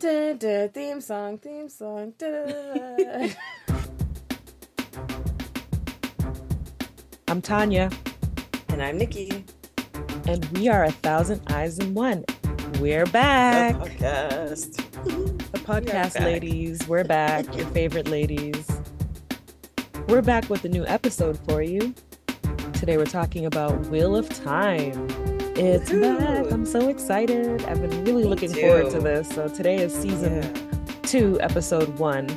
Da, da, theme song, theme song. Da. I'm Tanya. And I'm Nikki. And we are A Thousand Eyes in One. We're back. The podcast. The podcast we ladies. We're back. Your favorite ladies. We're back with a new episode for you. Today we're talking about Wheel of Time. It's back. I'm so excited. I've been really Me looking too. forward to this. So today is season yeah. two, episode one.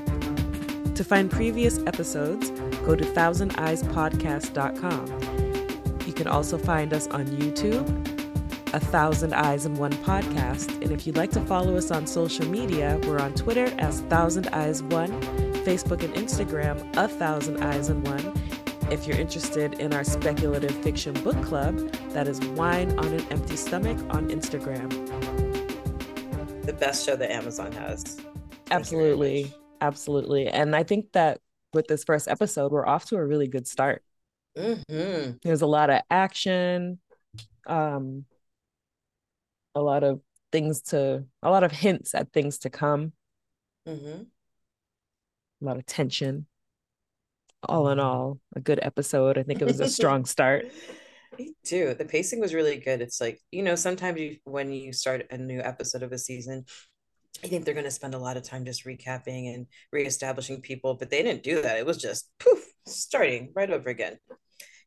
To find previous episodes, go to thousandeyespodcast.com. You can also find us on YouTube, A Thousand Eyes in One Podcast. And if you'd like to follow us on social media, we're on Twitter as Thousand Eyes One, Facebook and Instagram, A Thousand Eyes in One if you're interested in our speculative fiction book club, that is Wine on an Empty Stomach on Instagram. The best show that Amazon has. Absolutely. Absolutely. And I think that with this first episode, we're off to a really good start. Mm-hmm. There's a lot of action, um, a lot of things to, a lot of hints at things to come, mm-hmm. a lot of tension all in all, a good episode. I think it was a strong start. Me too. The pacing was really good. It's like, you know, sometimes you, when you start a new episode of a season, I think they're going to spend a lot of time just recapping and reestablishing people, but they didn't do that. It was just poof, starting right over again.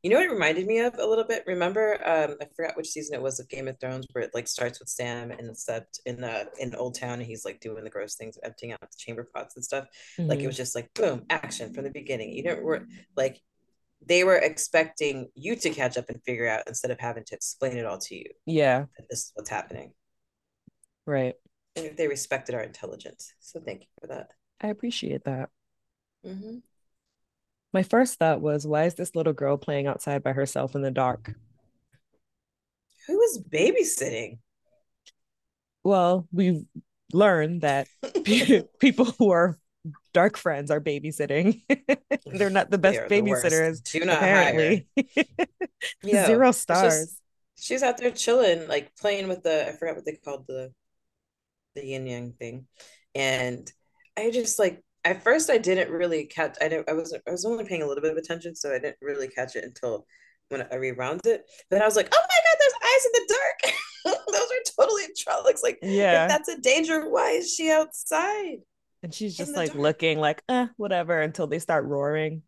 You know what it reminded me of a little bit? Remember, um, I forgot which season it was of Game of Thrones where it like starts with Sam and stepped in the in Old Town and he's like doing the gross things, emptying out the chamber pots and stuff. Mm-hmm. Like it mm-hmm. was just like boom, action from the beginning. You know, were like they were expecting you to catch up and figure out instead of having to explain it all to you. Yeah. this is what's happening. Right. And they respected our intelligence. So thank you for that. I appreciate that. Mm-hmm. My first thought was, why is this little girl playing outside by herself in the dark? Who is babysitting? Well, we've learned that people who are dark friends are babysitting. They're not the best the babysitters. Do not apparently. Zero stars. Just, she's out there chilling, like playing with the I forgot what they called the the yin yang thing. And I just like at first I didn't really catch I didn't I was I was only paying a little bit of attention, so I didn't really catch it until when I rewound it. But I was like, oh my god, there's eyes in the dark. Those are totally trollocs. Like, yeah, that's a danger. Why is she outside? And she's just like dark? looking like, uh, whatever, until they start roaring.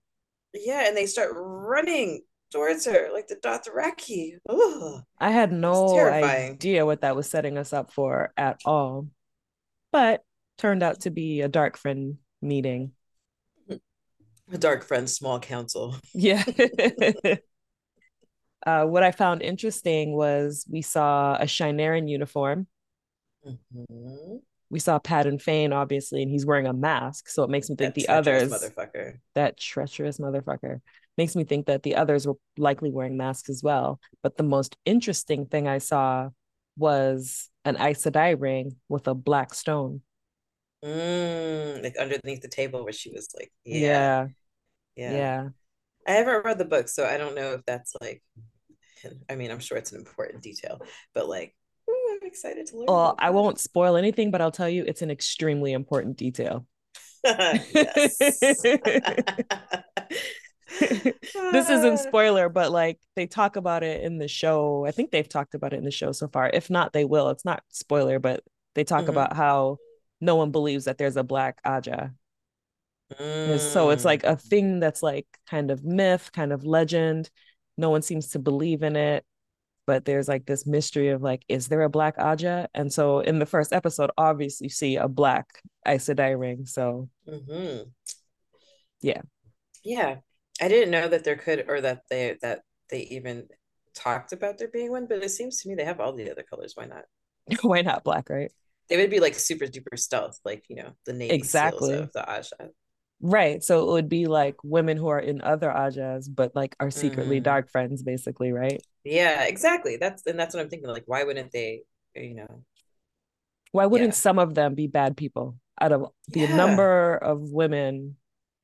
Yeah, and they start running towards her like the Dothraki. Ugh. I had no idea what that was setting us up for at all. But turned out to be a dark friend meeting. A dark friend, small council. Yeah. uh, what I found interesting was we saw a Shienaran uniform. Mm-hmm. We saw Padan Fain, obviously, and he's wearing a mask. So it makes me think that the others, motherfucker. that treacherous motherfucker, makes me think that the others were likely wearing masks as well. But the most interesting thing I saw was an Aes Sedai ring with a black stone. Mm, like underneath the table where she was like, yeah. yeah. Yeah. I haven't read the book, so I don't know if that's like I mean, I'm sure it's an important detail, but like ooh, I'm excited to learn. Well, I won't spoil anything, but I'll tell you it's an extremely important detail. this isn't spoiler, but like they talk about it in the show. I think they've talked about it in the show so far. If not, they will. It's not spoiler, but they talk mm-hmm. about how no one believes that there's a black Ajah. Mm. So it's like a mm. thing that's like kind of myth, kind of legend. No one seems to believe in it, but there's like this mystery of like, is there a black Ajah? And so in the first episode, obviously you see a black Aes Sedai ring. So mm-hmm. yeah, yeah. I didn't know that there could, or that they that they even talked about there being one, but it seems to me they have all the other colors. Why not? Why not black, right? They would be like super duper stealth, like you know the Navy exactly of the Ajah. Right. So it would be like women who are in other Ajahs, but like are secretly mm. dark friends, basically, right? Yeah, exactly. That's and that's what I'm thinking. Like, why wouldn't they, you know? Why wouldn't yeah. some of them be bad people? Out of the yeah. number of women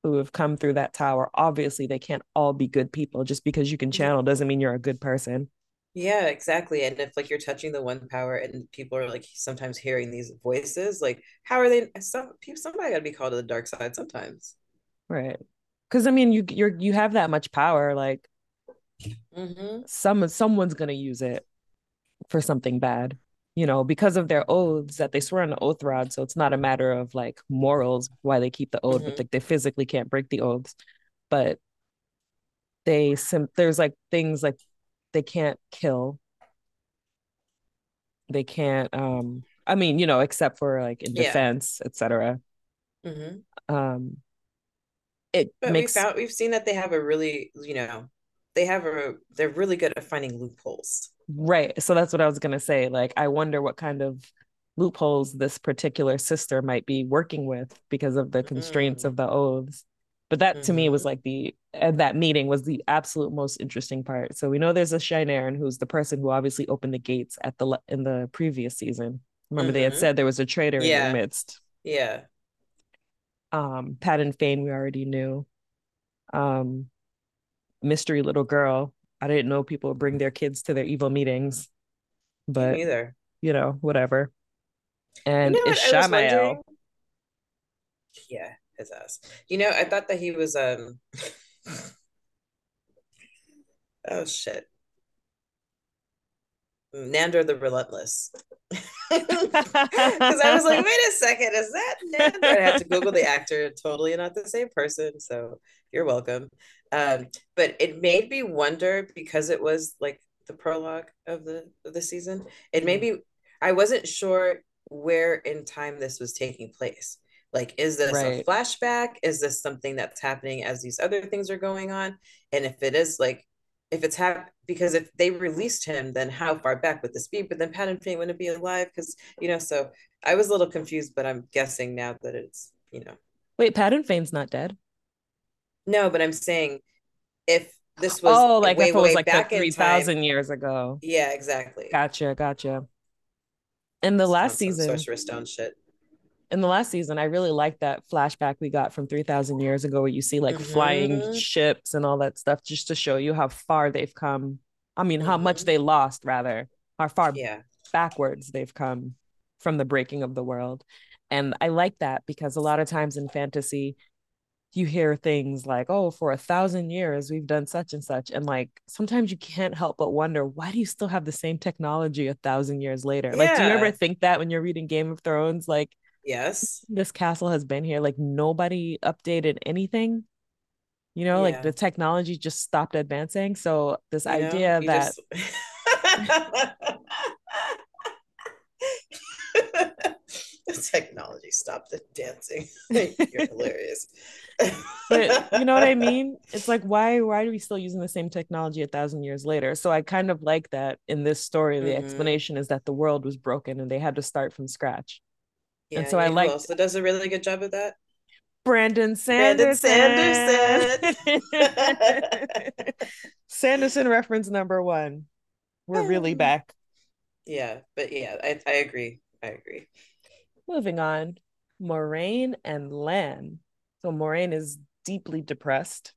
who have come through that tower, obviously they can't all be good people. Just because you can channel doesn't mean you're a good person. Yeah, exactly. And if like you're touching the one power and people are like sometimes hearing these voices, like how are they some people somebody gotta be called to the dark side sometimes. Right. Cause I mean you you're you have that much power, like mm-hmm. some someone's gonna use it for something bad, you know, because of their oaths that they swear on the oath rod. So it's not a matter of like morals why they keep the oath, mm-hmm. but like they physically can't break the oaths. But they sim there's like things like they can't kill. They can't um I mean, you know, except for like in defense, yeah. etc. Mm-hmm. Um it but makes we found we've seen that they have a really, you know, they have a they're really good at finding loopholes. Right. So that's what I was gonna say. Like, I wonder what kind of loopholes this particular sister might be working with because of the constraints mm. of the oaths. But that to me was mm-hmm. like the and that meeting was the absolute most interesting part. So we know there's a Shienaran who's the person who obviously opened the gates at the in the previous season. Remember mm-hmm. they had mm-hmm. said there was a traitor yeah. in their midst. Yeah. Um, Padan Fain we already knew. Um, mystery little girl. I didn't know people bring their kids to their evil meetings, but either you know, whatever. And you know. Yeah, his ass. You know, I thought that he was um oh shit. Nandor the Relentless. Because I was like, wait a second, is that Nandor? I had to Google the actor, totally not the same person. So you're welcome. Um, but it made me wonder because it was like the prologue of the of the season. It made mm-hmm. me I wasn't sure where in time this was taking place. Like, is this right. a flashback? Is this something that's happening as these other things are going on? And if it is like if it's hap because if they released him, then how far back would this be? But then Padan Fain wouldn't be alive because you know. So I was a little confused, but I'm guessing now that it's you know. Wait, Padan Fain's not dead. No, but I'm saying if this was oh, like way, if it was like back three thousand years ago. Yeah, exactly. Gotcha, gotcha. In the last season, Sorcerer's Stone shit. In the last season, I really liked that flashback we got from three thousand years ago, where you see like mm-hmm. flying ships and all that stuff, just to show you how far they've come. I mean, mm-hmm. how much mm-hmm. they lost, rather, how far yeah. backwards they've come from the breaking of the world. And I like that because a lot of times in fantasy, you hear things like, oh, for a thousand years, we've done such and such. And like sometimes you can't help but wonder, why do you still have the same technology a thousand years later? Yeah. Like, do you ever think that when you're reading Game of Thrones? Like, yes, this castle has been here, like, nobody updated anything. You know, yeah. like the technology just stopped advancing. So, this you idea know, that. Just... the technology stopped the dancing. You're hilarious. but you know what I mean? It's like why why are we still using the same technology a thousand years later? So I kind of like that in this story. The mm-hmm. explanation is that the world was broken and they had to start from scratch. Yeah, and so I like also does a really good job of that. Brandon Sanderson. Brandon Sanderson. Sanderson reference number one. We're really back. Yeah, but yeah, I, I agree. I agree. Moving on, Moiraine and Lan. So Moiraine is deeply depressed,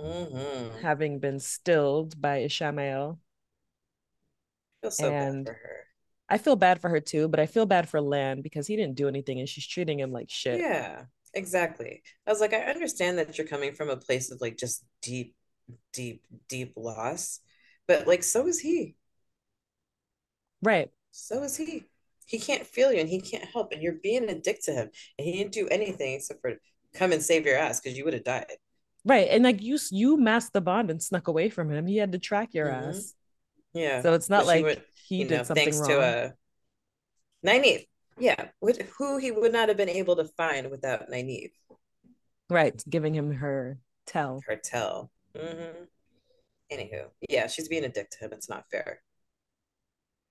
mm-hmm. having been stilled by Ishamael. I feel so and bad for her. I feel bad for her too, but I feel bad for Lan because he didn't do anything and she's treating him like shit. Yeah, exactly. I was like, I understand that you're coming from a place of like just deep, deep, deep loss, but like, so is he. Right. So is he he can't feel you and he can't help and you're being a dick to him and he didn't do anything except for come and save your ass because you would have died right and like you you masked the bond and snuck away from him he had to track your mm-hmm. ass yeah so it's not like he did know, something thanks wrong. to uh Nynaeve yeah with who he would not have been able to find without Nynaeve right giving him her tell her tell mm-hmm. anywho yeah she's being a dick to him it's not fair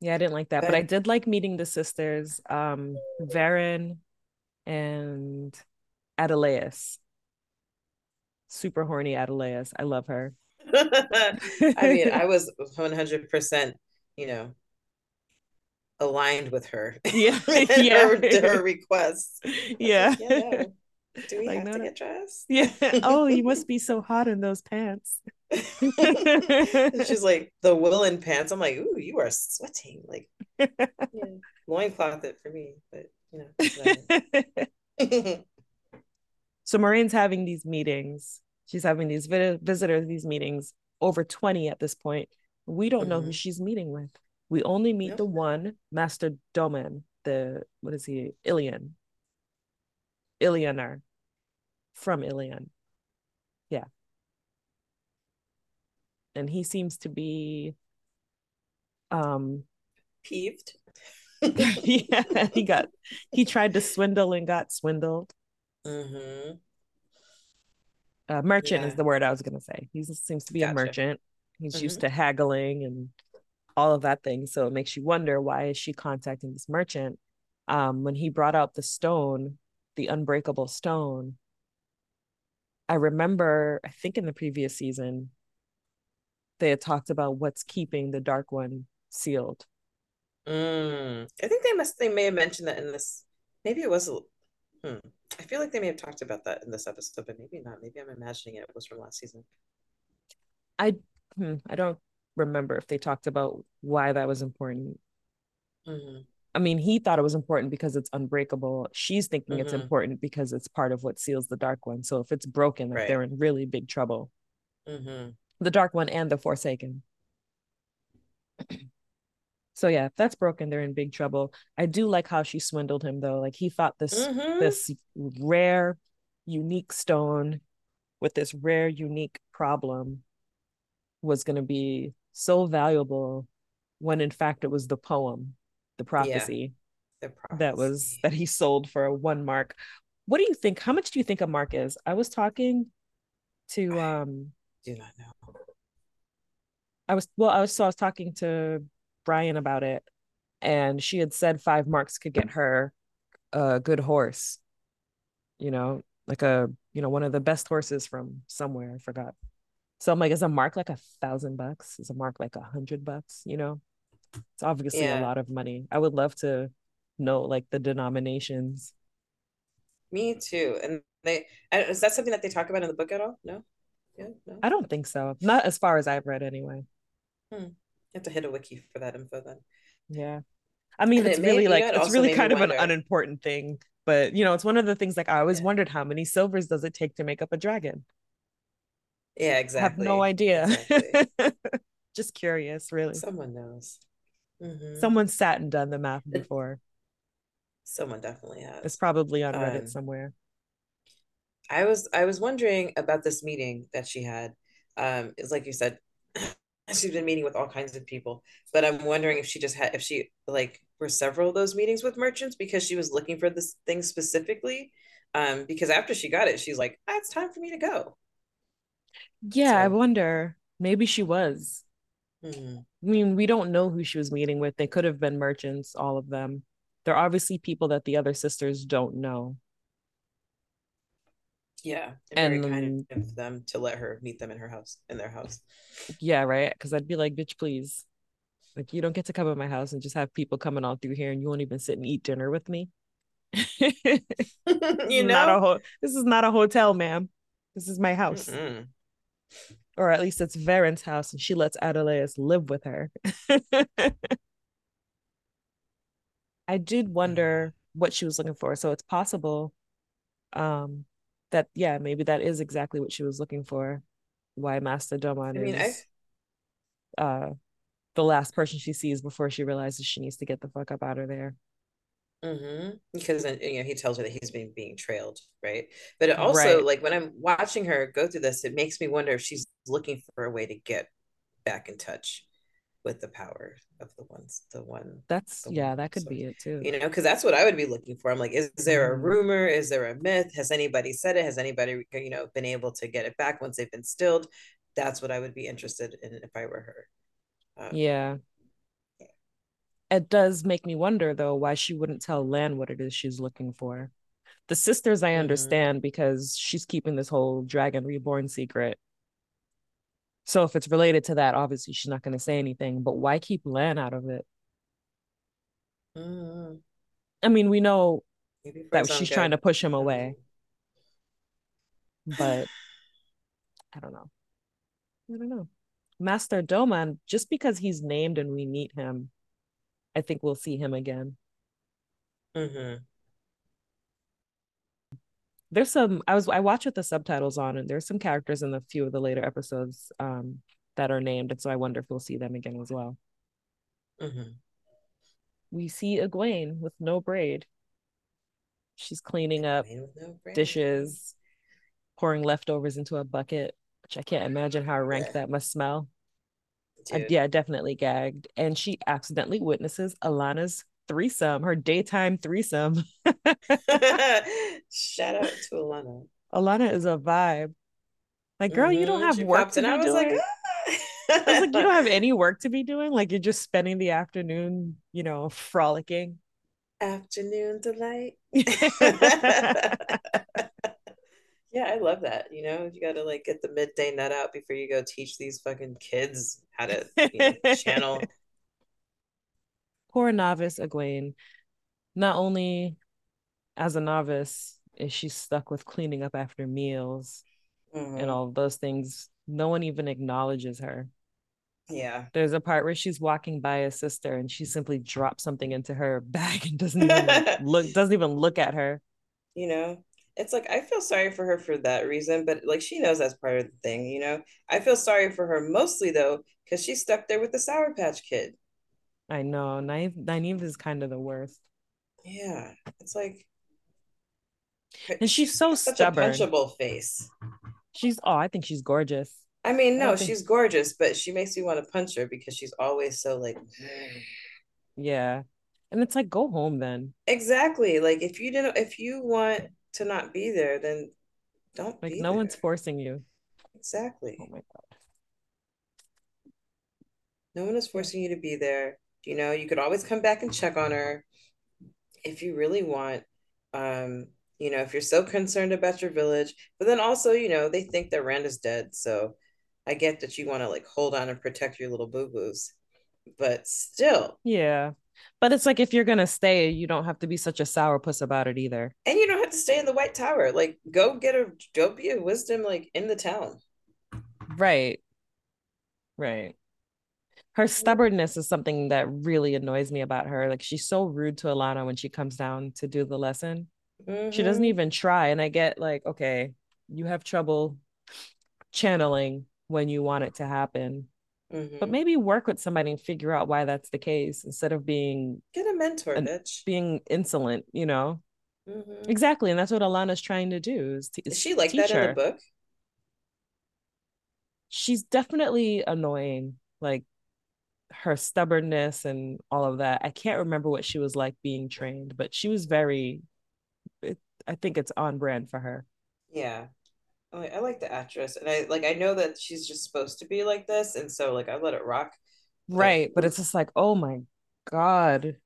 yeah, I didn't like that, but, but I did like meeting the sisters, um, Verin and Adeleas. Super horny Adeleas. I love her. I mean, I was 100%, you know, aligned with her. Yeah. yeah. her, her requests. Yeah. Like, yeah. Do we like, have no, to get dressed? Yeah. Oh, you must be so hot in those pants. She's like the woolen pants. I'm like, ooh, you are sweating. Like, yeah, loincloth it for me, but you know. so Moiraine's having these meetings. She's having these visitors, these meetings, over 20 at this point. We don't mm-hmm. know who mm-hmm. she's meeting with. We only meet the one, Master Domon, the what is he? Illian. Illianer. From Illian. Yeah and he seems to be um peeved yeah he got he tried to swindle and got swindled mm-hmm. uh, merchant yeah. is the word i was going to say he seems to be gotcha. a merchant he's mm-hmm. used to haggling and all of that thing so it makes you wonder why is she contacting this merchant um when he brought out the stone the unbreakable stone i remember i think in the previous season they had talked about what's keeping the dark one sealed. Mm, I think they must. They may have mentioned that in this. Maybe it was. Hmm, I feel like they may have talked about that in this episode, but maybe not. Maybe I'm imagining it, it was from last season. I hmm, I don't remember if they talked about why that was important. Mm-hmm. I mean, he thought it was important because it's unbreakable. She's thinking mm-hmm. it's important because it's part of what seals the dark one. So if it's broken, like right. they're in really big trouble. Mm-hmm the dark one and the forsaken so yeah if that's broken they're in big trouble i do like how she swindled him though like he thought this mm-hmm. this rare unique stone with this rare unique problem was going to be so valuable when in fact it was the poem the prophecy, yeah, the prophecy. that was that he sold for one mark what do you think how much do you think a mark is i was talking to um do not know. I was well, I was so I was talking to Brian about it, and she had said five marks could get her a good horse. You know, like a you know one of the best horses from somewhere. I forgot. So I'm like, is a mark like a thousand bucks? Is a mark like a hundred bucks? You know, it's obviously yeah. a lot of money. I would love to know like the denominations. Me too. And they is that something that they talk about in the book at all? No. Yeah, no. I don't think so. Not as far as I've read, anyway. Hmm. You have to hit a wiki for that info then. Yeah, I mean, and it's it really like it's really kind of wonder. an unimportant thing, but you know, it's one of the things like I always yeah. wondered how many silvers does it take to make up a dragon. Yeah, exactly. I have no idea. Exactly. Just curious, really. Someone knows. Mm-hmm. Someone sat and done the math before. Someone definitely has. It's probably on Reddit um, somewhere. I was I was wondering about this meeting that she had. Um, it's like you said, she's been meeting with all kinds of people, but I'm wondering if she just had if she like were several of those meetings with merchants because she was looking for this thing specifically. Um, because after she got it, she's like, ah, "It's time for me to go." Yeah, so. I wonder. Maybe she was. Mm-hmm. I mean, we don't know who she was meeting with. They could have been merchants, all of them. They're obviously people that the other sisters don't know. Yeah, and, very kind of them to let her meet them in her house, in their house. Yeah, right. Because I'd be like, bitch, please, like you don't get to come in my house and just have people coming all through here, and you won't even sit and eat dinner with me. you know, ho- this is not a hotel, ma'am. This is my house. Mm-mm. Or at least it's Verin's house, and she lets Adeleas live with her. I did wonder what she was looking for. So it's possible um that yeah maybe that is exactly what she was looking for why master Domon I mean, is I... uh the last person she sees before she realizes she needs to get the fuck up out of there mm-hmm. because you know he tells her that he's been being trailed right? But it also right. like when i'm watching her go through this it makes me wonder if she's looking for a way to get back in touch with the power of the ones the one that's the yeah one. that could so, be it too. You know because that's what i would be looking for. I'm like is, there a mm-hmm. rumor? Is there a myth? Has anybody said it? Has anybody you know been able to get it back once they've been stilled? That's what i would be interested in if i were her. Um, yeah it does make me wonder though why she wouldn't tell lan what it is she's looking for the sisters i mm-hmm. understand mm-hmm. because she's keeping this whole dragon reborn secret so if it's related to that, obviously she's not going to say anything. But why keep Lan out of it? Mm. I mean, we know that she's good. trying to push him away, mm-hmm. but I don't know. I don't know. Master Domon, just because he's named and we meet him, I think we'll see him again. Mm-hmm. There's some I was I watched with the subtitles on, and there's some characters in a few of the later episodes um, that are named, and so I wonder if we'll see them again as well. Mm-hmm. We see Egwene with no braid. She's cleaning up no dishes, pouring leftovers into a bucket, which I can't imagine how rank that must smell. Yeah, definitely gagged. And she accidentally witnesses Alana's threesome, her daytime threesome. Shout out to Alana. Alana is a vibe. Like, girl, mm-hmm. you don't mm-hmm. have she work to be doing. Like, ah. I was like, you don't have any work to be doing. Like, you're just spending the afternoon, you know, frolicking. Afternoon delight. Yeah, I love that. You know, you got to like get the midday nut out before you go teach these fucking kids how to you know, channel. Poor novice Egwene. Not only as a novice is she stuck with cleaning up after meals mm-hmm. and all those things, no one even acknowledges her. Yeah. There's a part where she's walking by a sister and she simply drops something into her bag and doesn't even look doesn't even look at her. You know, it's like I feel sorry for her for that reason, but like she knows that's part of the thing, you know. I feel sorry for her mostly though, because she's stuck there with the Sour Patch Kid. I know. Nynaeve, Nynaeve is kind of the worst. Yeah, it's like, and she's so such stubborn. a punchable face. She's oh, I think she's gorgeous. I mean, no, I think... she's gorgeous, but she makes me want to punch her because she's always so like. yeah, and it's like go home then. Exactly. Like if you didn't, if you want to not be there, then don't like no there. one's forcing you. Exactly. Oh my god. No one is forcing you to be there. You know, you could always come back and check on her if you really want. Um, you know, if you're so concerned about your village, but then also, you know, they think that Rand is dead. So I get that you want to like hold on and protect your little boo-boos. But still. Yeah. But it's like if you're gonna stay, you don't have to be such a sourpuss about it either. And you don't have to stay in the White Tower. Like, go get a go be a wisdom like in the town. Right. Right. Her stubbornness is something that really annoys me about her. Like she's so rude to Alana when she comes down to do the lesson. Mm-hmm. She doesn't mm-hmm. even try. And I get like, okay, you have trouble channeling when you want it to happen. Mm-hmm. But maybe work with somebody and figure out why that's the case instead of being get a mentor, bitch. Being insolent, you know. Mm-hmm. Exactly, and that's what Alana's trying to do. Is, is she like that in the book? She's definitely annoying, like her stubbornness and all of that. I can't remember what she was like being trained, but she was very. It, I think it's on brand for her. Yeah, I, I like the actress, and I like I know that she's just supposed to be like this, and so like I let it rock. Right, but, but it's just like, oh my god,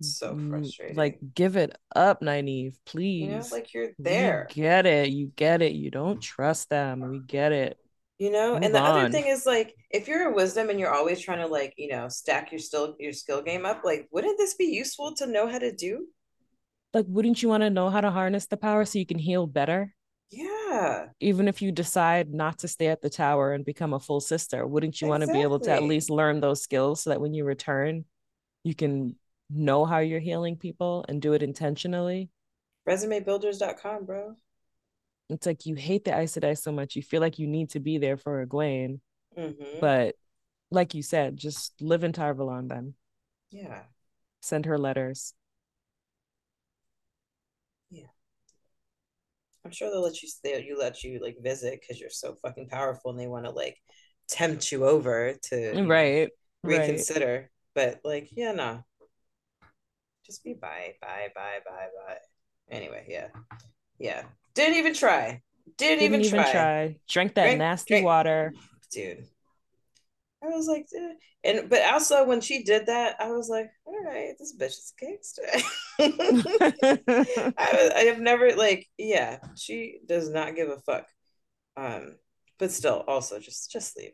so mm, frustrating. Like, give it up, Nynaeve, please. You know, like you're there. You get it. You get it. You don't trust them. We get it. You know, Move and the on. other thing is like, if you're a wisdom and you're always trying to like, you know, stack your still your skill game up, like, wouldn't this be useful to know how to do? Like, wouldn't you want to know how to harness the power so you can heal better? Yeah. Even if you decide not to stay at the tower and become a full sister, wouldn't you exactly. want to be able to at least learn those skills so that when you return, you can know how you're healing people and do it intentionally? Resumebuilders.com, bro. It's like you hate the Aes Sedai so much. You feel like you need to be there for Egwene. Mm-hmm. But like you said, just live in Tar Valon then. Yeah. Send her letters. I'm sure they'll let you they you let you like visit because you're so fucking powerful and they want to like tempt you over to right reconsider. Right. But like, yeah, no. Just be bye, bye, bye, bye, bye. Anyway, yeah. Yeah. Didn't even try. Didn't, Didn't even, even try. try. Drank that nasty water. Dude. I was like, eh. and but also when she did that, I was like, all right, this bitch is a gangster. I, I have never like, yeah, she does not give a fuck. Um, but still, also just just leave.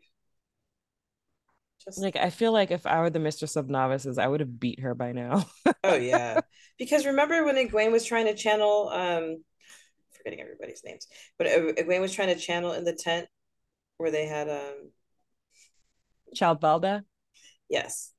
Just like I feel like if I were the mistress of novices, I would have beat her by now. oh yeah, because remember when Egwene was trying to channel, um, forgetting everybody's names, but Egwene was trying to channel in the tent where they had um Child Valda. Yes.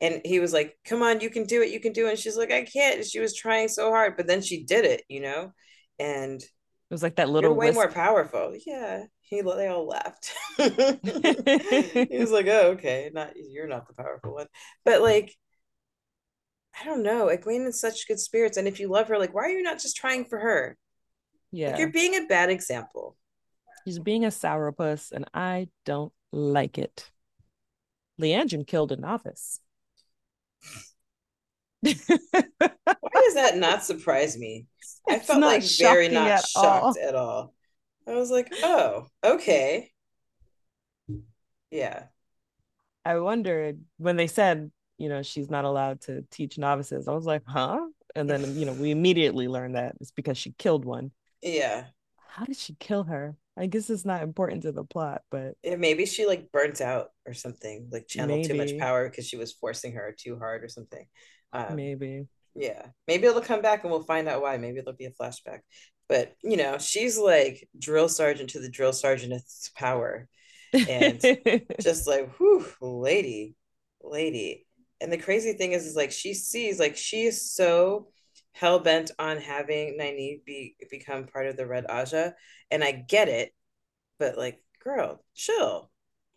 And he was like, "Come on, you can do it. You can do it." And she's like, "I can't." And she was trying so hard, but then she did it, you know. And it was like that little. Way wisp. more powerful. Yeah. He they all laughed. he was like, "Oh, okay, not you're not the powerful one," but like I don't know. Egwene is such good spirits. And if you love her, like, why are you not just trying for her? Yeah. Like, you're being a bad example. He's being a sourpuss, and I don't like it. Liandrin killed a novice. why does that not surprise me? I felt like very not at shocked all. at all. I was like, oh, okay. Yeah. I wondered when they said you know, she's not allowed to teach novices. I was like, huh? And then, you know, we immediately learned that it's because she killed one. Yeah. How did she kill her? I guess it's not important to the plot, but yeah, maybe she like burnt out or something, like channeled maybe. too much power because she was forcing her too hard or something. Um, maybe. Yeah. Maybe it'll come back and we'll find out why. Maybe it'll be a flashback. But you know, she's like drill sergeant to the drill sergeant's power. And just like, whew, lady, lady and the crazy thing is, is like she sees like she is so hell bent on having Nynaeve be become part of the Red Ajah, and I get it, but like, girl, chill.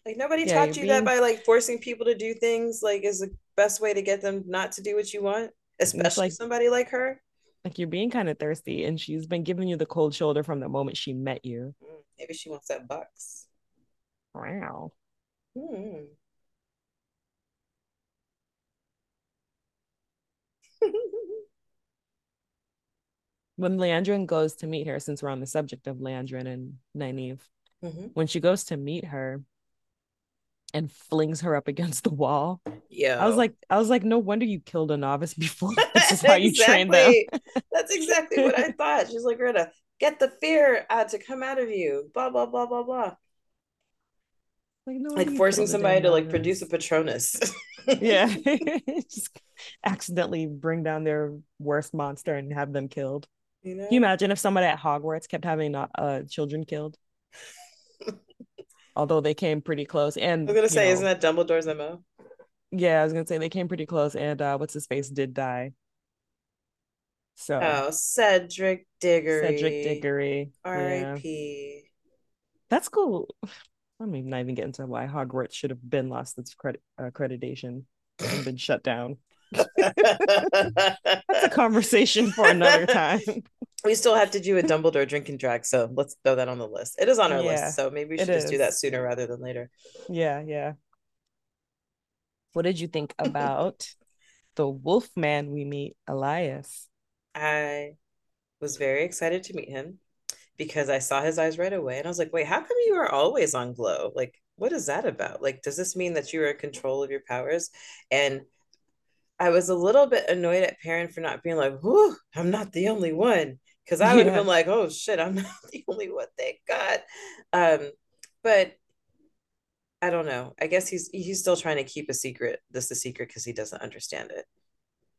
Like nobody yeah, taught you being... that by like forcing people to do things like is the best way to get them not to do what you want, especially like, somebody like her. Like you're being kind of thirsty, and she's been giving you the cold shoulder from the moment she met you. Mm, maybe she wants that bucks. Wow. Hmm. when Liandrin goes to meet her, since we're on the subject of Liandrin and Nynaeve, mm-hmm. when she goes to meet her and flings her up against the wall. Yeah. I was like, I was like, no wonder you killed a novice before. This is how you train them. That's exactly what I thought. She's like, Greta, get the fear out to come out of you. Blah blah blah blah blah. Like, no, like forcing somebody to like produce a Patronus. yeah. Just accidentally bring down their worst monster and have them killed. You know? Can you imagine if somebody at Hogwarts kept having uh children killed? Although they came pretty close. And I was gonna say, know, isn't that Dumbledore's MO? Yeah, I was gonna say they came pretty close, and uh what's his face did die. So Oh, Cedric Diggory. Cedric Diggory. R.I.P. Yeah. That's cool. I'm not even get into why Hogwarts should have been lost its credit uh, accreditation and been shut down. That's a conversation for another time. We still have to do a Dumbledore drinking drag, so let's throw that on the list. It is on our yeah, list, so maybe we should just is. do that sooner rather than later. Yeah, yeah. What did you think about the wolf man we meet, Elyas? I was very excited to meet him because I saw his eyes right away and I was like, wait, how come you are always on glow? Like, what is that about? Like, does this mean that you are in control of your powers? And I was a little bit annoyed at Perrin for not being like, whoo, I'm not the only one. Cause I would have been like, oh shit, I'm not the only one, thank God. Um, but I don't know. I guess he's he's still trying to keep a secret, this a secret because he doesn't understand it.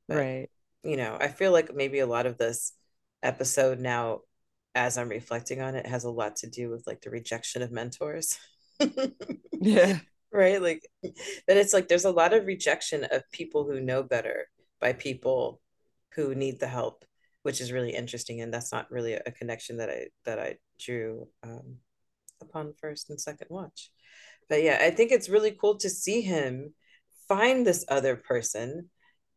But, right. You know, I feel like maybe a lot of this episode now as I'm reflecting on it, has a lot to do with like the rejection of mentors. yeah. Right. Like that it's like there's a lot of rejection of people who know better by people who need the help, which is really interesting. And that's not really a connection that I that I drew um, upon first and second watch. But yeah, I think it's really cool to see him find this other person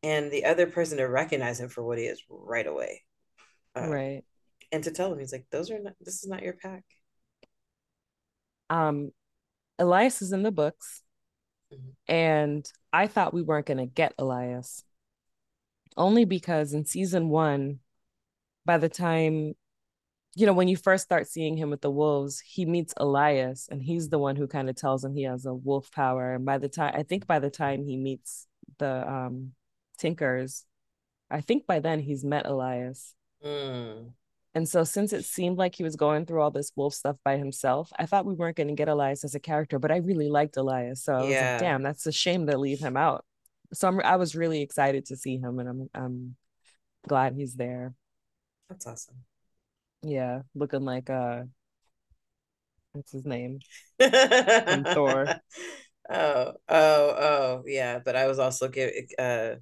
and the other person to recognize him for what he is right away. Um, right and to tell him he's like those are not this is not your pack um elyas is in the books mm-hmm. and i thought we weren't going to get Elyas. only because in season one by the time you know when you first start seeing him with the wolves he meets Elyas and he's the one who kind of tells him he has a wolf power and by the time i think by the time he meets the um tinkers i think by then he's met Elyas. mm. And so, since it seemed like he was going through all this wolf stuff by himself, I thought we weren't going to get Elyas as a character, but I really liked Elyas. So I was yeah. like, damn, that's a shame to leave him out. So I'm, I was really excited to see him, and I'm I'm glad he's there. That's awesome. Yeah, looking like uh, what's his name? Thor. Oh, oh, oh, yeah. But I was also give uh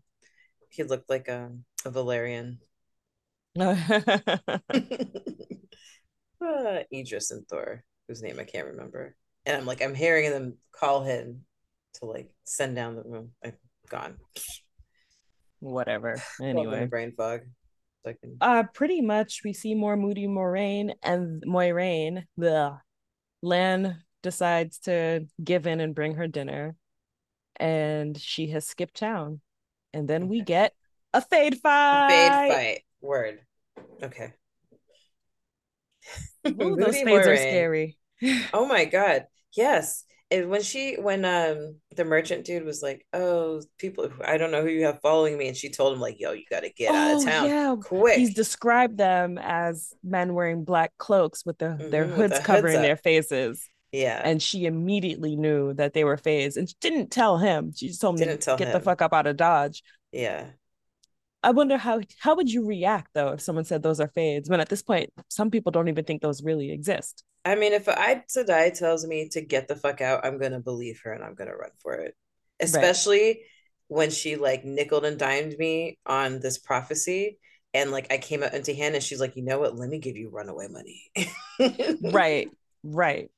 he looked like um, a Valerian. uh, Idris and Thor, whose name I can't remember. And I'm like, I'm hearing them call him to like send down the room. I'm gone. Whatever. Anyway. brain fog. So can... Uh pretty much we see more Moody Moiraine and Moiraine, the Lan decides to give in and bring her dinner. And she has skipped town. And then we get a fade fight. A fade fight. Word. Okay. Ooh, those fades are scary. oh my god. Yes. And when she when um the merchant dude was like, Oh, people I don't know who you have following me, and she told him, like, yo, you gotta get oh, out of town. Yeah. Quick. He's described them as men wearing black cloaks with the, mm-hmm, their hoods the covering hoods their faces. Yeah. And she immediately knew that they were fades and she didn't tell him. She just told didn't me get him. the fuck up out of Dodge. Yeah. I wonder how how would you react though if someone said those are fades? When at this point, some people don't even think those really exist. I mean, if Aes Sedai tells me to get the fuck out, I'm gonna believe her and I'm gonna run for it. Especially right. when she like nickel and dimed me on this prophecy, and like I came out into hand and she's like, you know what? Let me give you runaway money. right, right.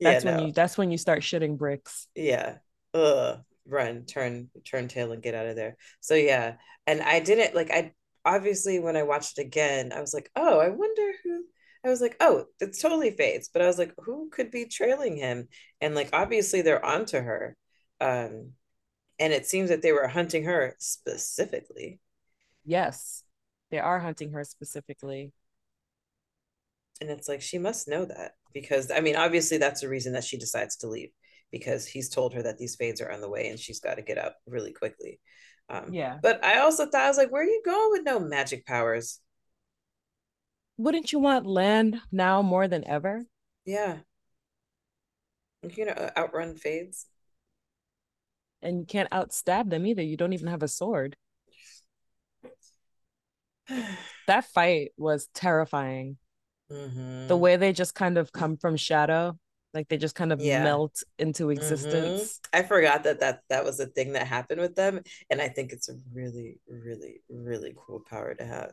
That's yeah, when no. you. That's when you start shitting bricks. Yeah. Ugh run, turn, turn tail and get out of there. So yeah. And I didn't like I obviously when I watched it again, I was like, oh, I wonder who I was like, oh, it's totally Fades. But I was like, who could be trailing him? And like obviously they're onto her. Um and it seems that they were hunting her specifically. Yes. They are hunting her specifically. And it's like she must know that because I mean, obviously that's the reason that she decides to leave because he's told her that these fades are on the way and she's got to get up really quickly. Um, yeah. But I also thought I was like, where are you going with no magic powers? Wouldn't you want Lan now more than ever? Yeah. You know, outrun fades. And you can't outstab them either. You don't even have a sword. that fight was terrifying. Mm-hmm. The way they just kind of come from shadow like they just kind of yeah. melt into mm-hmm. existence. Mm-hmm. i forgot that that that was a thing that happened with them and i think it's a really really really cool power to have.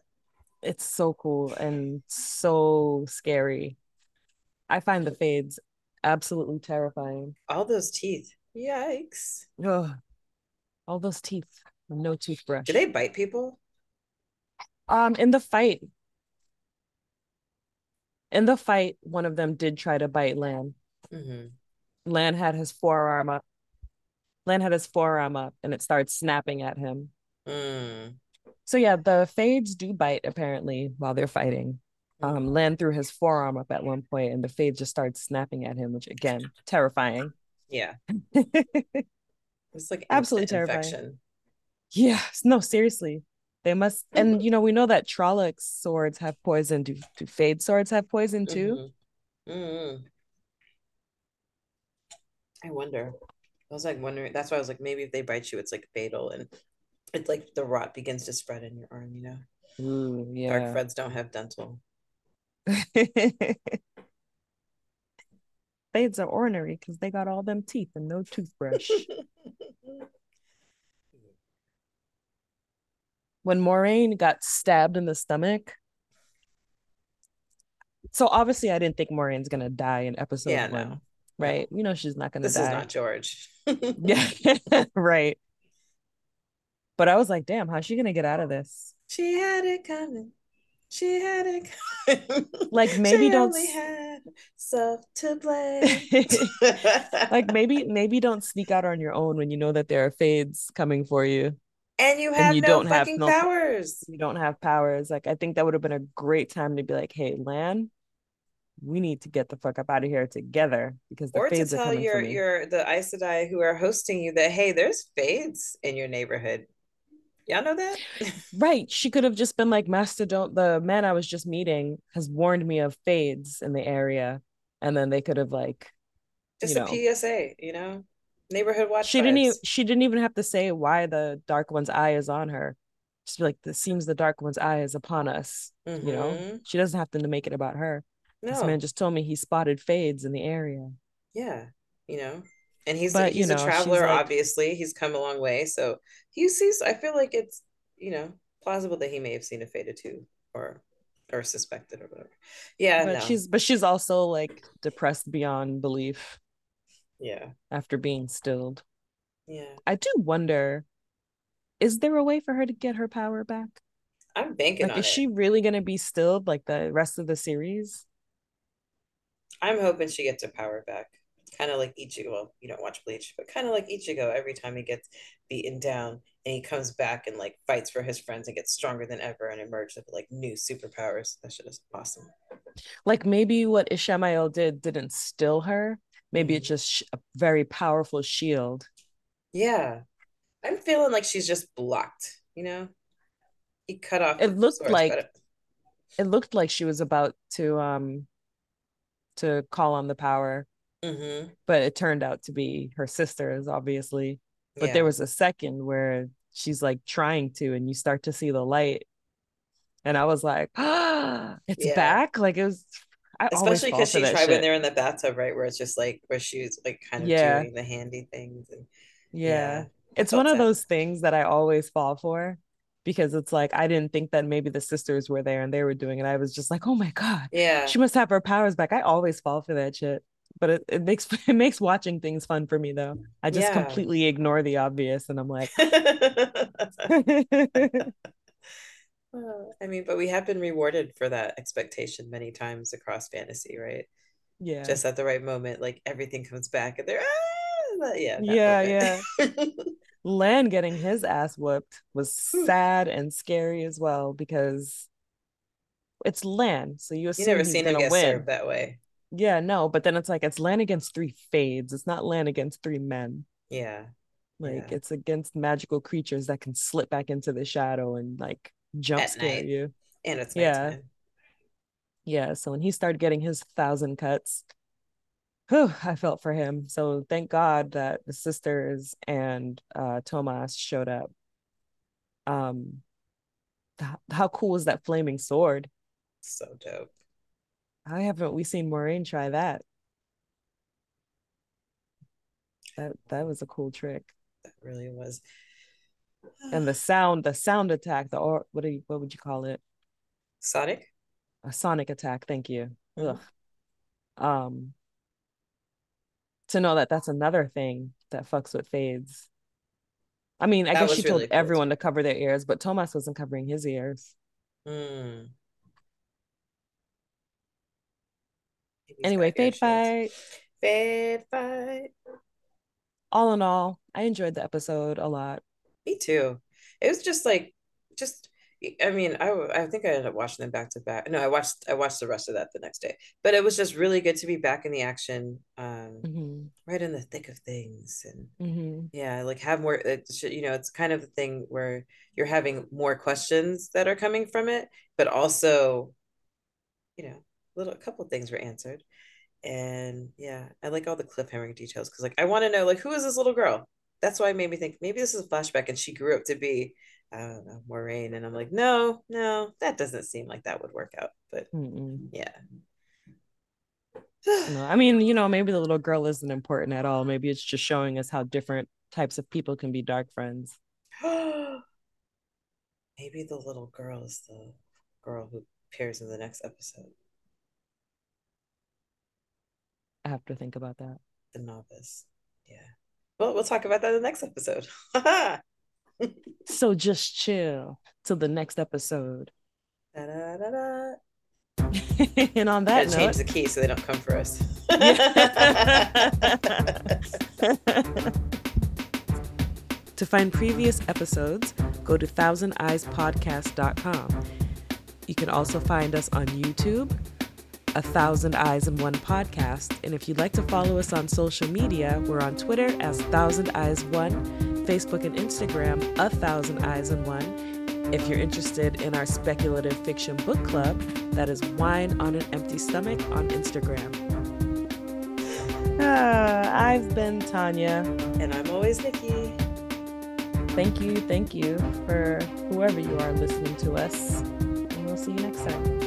It's so cool and so scary. I find the fades absolutely terrifying. All those teeth. Yikes. Ugh. all those teeth. No toothbrush. Do they bite people? Um in the fight. In the fight one of them did try to bite Lan Mm-hmm. Lan had his forearm up. Lan had his forearm up and it starts snapping at him. Mm. So yeah, the fades do bite apparently while they're fighting. Um, mm-hmm. Lan threw his forearm up at one point and the fade just started snapping at him, which again, terrifying. Yeah. it's like absolutely terrifying. Infection. Yeah, no, seriously. They must and you know, we know that Trollocs swords have poison. Do do fade swords have poison too? Mm-hmm. Mm-hmm. I wonder. I was like wondering. That's why I was like, maybe if they bite you, it's like fatal, and it's like the rot begins to spread in your arm. You know. Ooh, yeah. Dark Freds don't have dental. Fades are ornery because they got all them teeth and no toothbrush. when Moiraine got stabbed in the stomach. So obviously, I didn't think Moiraine's gonna die in episode yeah, one. No right? You know she's not gonna this die. is not George. yeah, right. But I was like, damn, how's she gonna get out of this? She had it coming. She had it coming. Like maybe she don't self to blame. like maybe maybe don't sneak out on your own when you know that there are fades coming for you. And you have and you no don't fucking have no, powers. You don't have powers. Like I think that would have been a great time to be like, hey, Lan, we need to get the fuck up out of here together because the or fades to tell are coming your for me. your the Aes Sedai who are hosting you that hey, there's fades in your neighborhood. Y'all know that? right. She could have just been like, Master, don't the man I was just meeting has warned me of fades in the area. And then they could have like just a know, PSA, you know, neighborhood watch. She vibes. didn't even she didn't even have to say why the dark one's eye is on her. Just be like, this seems the dark one's eye is upon us. Mm-hmm. You know, mm-hmm. she doesn't have to make it about her. No. This man just told me he spotted fades in the area. Yeah, you know, And he's but, he's you know, a traveler, like, obviously. He's come a long way. So he sees I feel like it's, you know, plausible that he may have seen a Feta too, or or suspected or whatever. Yeah. But no. she's but she's also like depressed beyond belief. Yeah. After being stilled. Yeah. I do wonder, is there a way for her to get her power back? I'm banking like, is it. she really gonna be stilled like the rest of the series? I'm hoping she gets her power back. Kind of like Ichigo. Well, you don't watch Bleach, but kind of like Ichigo. Every time he gets beaten down, and he comes back and like fights for his friends and gets stronger than ever and emerges with like new superpowers. That shit is awesome. Like maybe what Ishamael did didn't still her. Maybe mm-hmm. it's just a very powerful shield. Yeah, I'm feeling like she's just blocked. You know, he cut off. It looked like it... it looked like she was about to um to call on the power, mm-hmm. but it turned out to be her sisters, obviously. But yeah. there was a second where she's like trying to, and you start to see the light. And I was like, ah, it's yeah. back. Like it was I especially because she tried shit. when they're in the bathtub, right? Where it's just like where she's like kind of yeah. doing the handy things. And, yeah. yeah it's one of those things that I always fall for because it's like I didn't think that maybe the sisters were there and they were doing it. I was just like, oh my God. Yeah. She must have her powers back. I always fall for that shit but it, it makes it makes watching things fun for me though. I just yeah. completely ignore the obvious and I'm like I mean, but we have been rewarded for that expectation many times across fantasy, right? Yeah. Just at the right moment, like everything comes back and they're ah! Yeah. Yeah, yeah. Lan getting his ass whooped was hmm. sad and scary as well because it's Lan, so you assume you never he's seen him get win. served that way. Yeah, no, but then it's like it's Lan against three fades. It's not Lan against three men. Yeah. Like yeah. it's against magical creatures that can slip back into the shadow and like jump At scare night. you. And it's yeah. Yeah. So when he started getting his thousand cuts, whew, I felt for him. So thank God that the sisters and uh Tomas showed up. Um th- how cool was that flaming sword? So dope. How haven't we seen Moiraine try that? That that was a cool trick. That really was. and the sound, the sound attack, the or what do you what would you call it? Sonic. A sonic attack. Thank you. Mm-hmm. Ugh. Um. To know that that's another thing that fucks with fades. I mean, I that guess she really told cool everyone to cover their ears, but Tomas wasn't covering his ears. Mm. anyway, fade fight. Fade fight. All in all, I enjoyed the episode a lot. Me too. It was just like, just I mean, I I think I ended up watching them back to back. No, I watched I watched the rest of that the next day. But it was just really good to be back in the action, um, mm-hmm. right in the thick of things, and mm-hmm. yeah, like have more. you know, it's kind of the thing where you're having more questions that are coming from it, but also, you know, a little a couple things were answered and yeah i like all the cliffhanger details because like i want to know like who is this little girl that's why it made me think maybe this is a flashback and she grew up to be i don't know moiraine and i'm like no no that doesn't seem like that would work out but Mm-mm. yeah no, i mean you know maybe the little girl isn't important at all maybe it's just showing us how different types of people can be Darkfriends maybe the little girl is the girl who appears in the next episode I have to think about that. The novice. Yeah. Well, we'll talk about that in the next episode. so just chill till the next episode. Da, da, da, and on that note, change the key so they don't come for us. to find previous episodes, go to thousandeyespodcast.com. You can also find us on YouTube, a Thousand Eyes and One podcast. And if you'd like to follow us on social media, we're on Twitter as Thousand Eyes One, Facebook and Instagram, A Thousand Eyes and One. If you're interested in our speculative fiction book club, that is Wine on an Empty Stomach on Instagram. Uh, I've been Tanya. And I'm always Nikki. Thank you, thank you for whoever you are listening to us. And we'll see you next time.